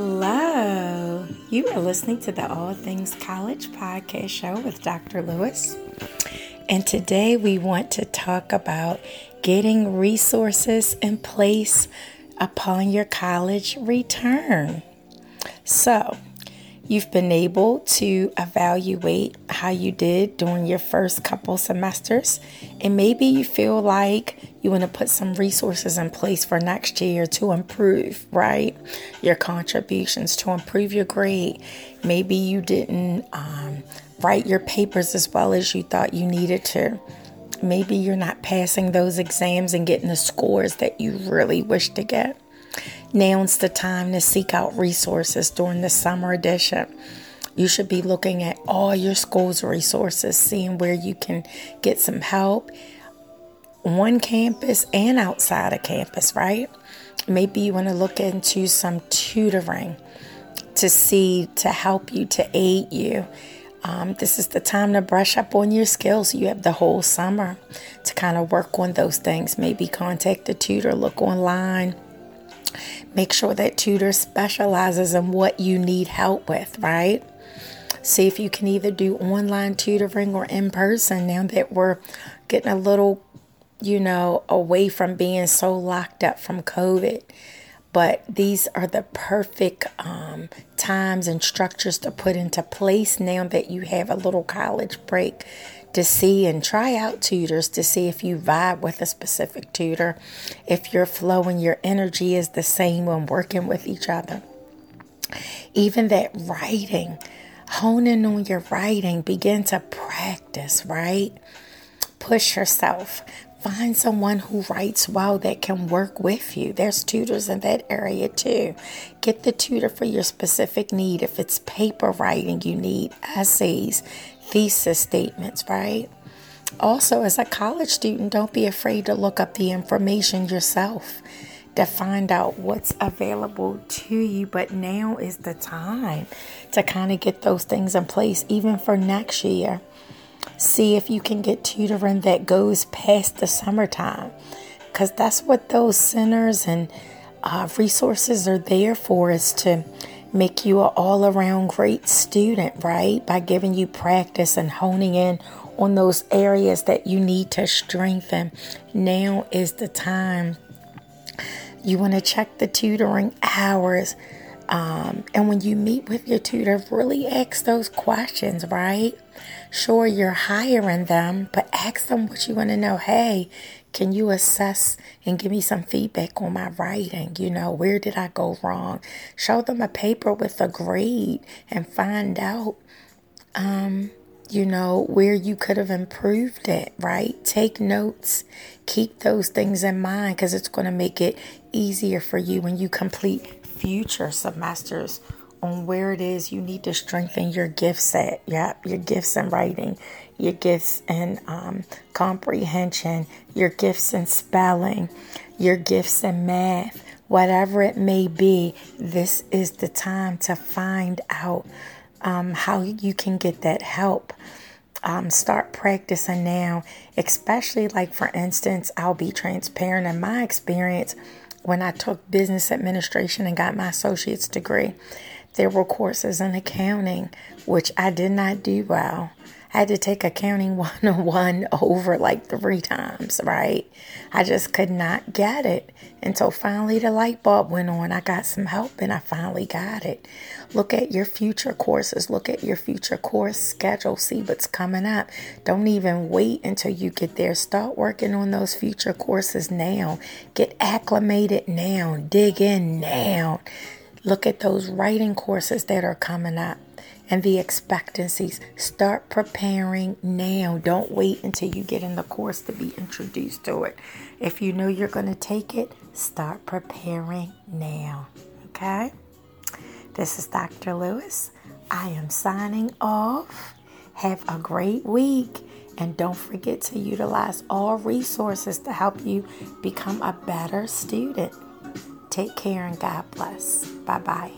Hello. You are listening to the All Things College podcast show with Dr. Lewis. And today we want to talk about getting resources in place upon your college return. So, you've been able to evaluate how you did during your first couple semesters, and maybe you feel like you want to put some resources in place for next year to improve, right? Your contributions to improve your grade. Maybe you didn't um, write your papers as well as you thought you needed to. Maybe you're not passing those exams and getting the scores that you really wish to get. Now's the time to seek out resources during the summer edition. You should be looking at all your school's resources, seeing where you can get some help on campus and outside of campus, right? Maybe you want to look into some tutoring to see, to help you, to aid you. Um, this is the time to brush up on your skills. You have the whole summer to kind of work on those things. Maybe contact a tutor, look online Make sure that tutor specializes in what you need help with, right? See if you can either do online tutoring or in person now that we're getting a little, you know, away from being so locked up from COVID. But these are the perfect um, times and structures to put into place now that you have a little college break to see and try out tutors to see if you vibe with a specific tutor, if your flow and your energy is the same when working with each other. Even that writing, honing on your writing, begin to practice, right? Push yourself. Find someone who writes well that can work with you. There's tutors in that area too. Get the tutor for your specific need. If it's paper writing, you need essays, thesis statements, right? Also, as a college student, don't be afraid to look up the information yourself to find out what's available to you. But now is the time to kind of get those things in place, even for next year. See if you can get tutoring that goes past the summertime, because that's what those centers and uh, resources are there for, is to make you an all around great student, right? By giving you practice and honing in on those areas that you need to strengthen. Now is the time. You want to check the tutoring hours. Um, and when you meet with your tutor, really ask those questions, right? Sure, you're hiring them, but ask them what you want to know. Hey, can you assess and give me some feedback on my writing? You know, where did I go wrong? Show them a paper with a grade and find out, um, you know, where you could have improved it, right? Take notes, keep those things in mind because it's going to make it easier for you when you complete future semesters on where it is you need to strengthen your gift set. Yeah, your gifts in writing, your gifts in um, comprehension, your gifts in spelling, your gifts in math, whatever it may be. This is the time to find out um, how you can get that help. Um, start practicing now, especially like for instance, I'll be transparent in my experience when I took business administration and got my associate's degree. There were courses in accounting, which I did not do well. I had to take accounting 101 over like three times, right? I just could not get it until finally the light bulb went on. I got some help and I finally got it. Look at your future courses, look at your future course schedule, see what's coming up. Don't even wait until you get there. Start working on those future courses now. Get acclimated now, dig in now. Look at those writing courses that are coming up and the expectancies. Start preparing now. Don't wait until you get in the course to be introduced to it. If you know you're going to take it, start preparing now. Okay? This is Dr. Lewis. I am signing off. Have a great week. And don't forget to utilize all resources to help you become a better student. Take care and God bless. Bye bye.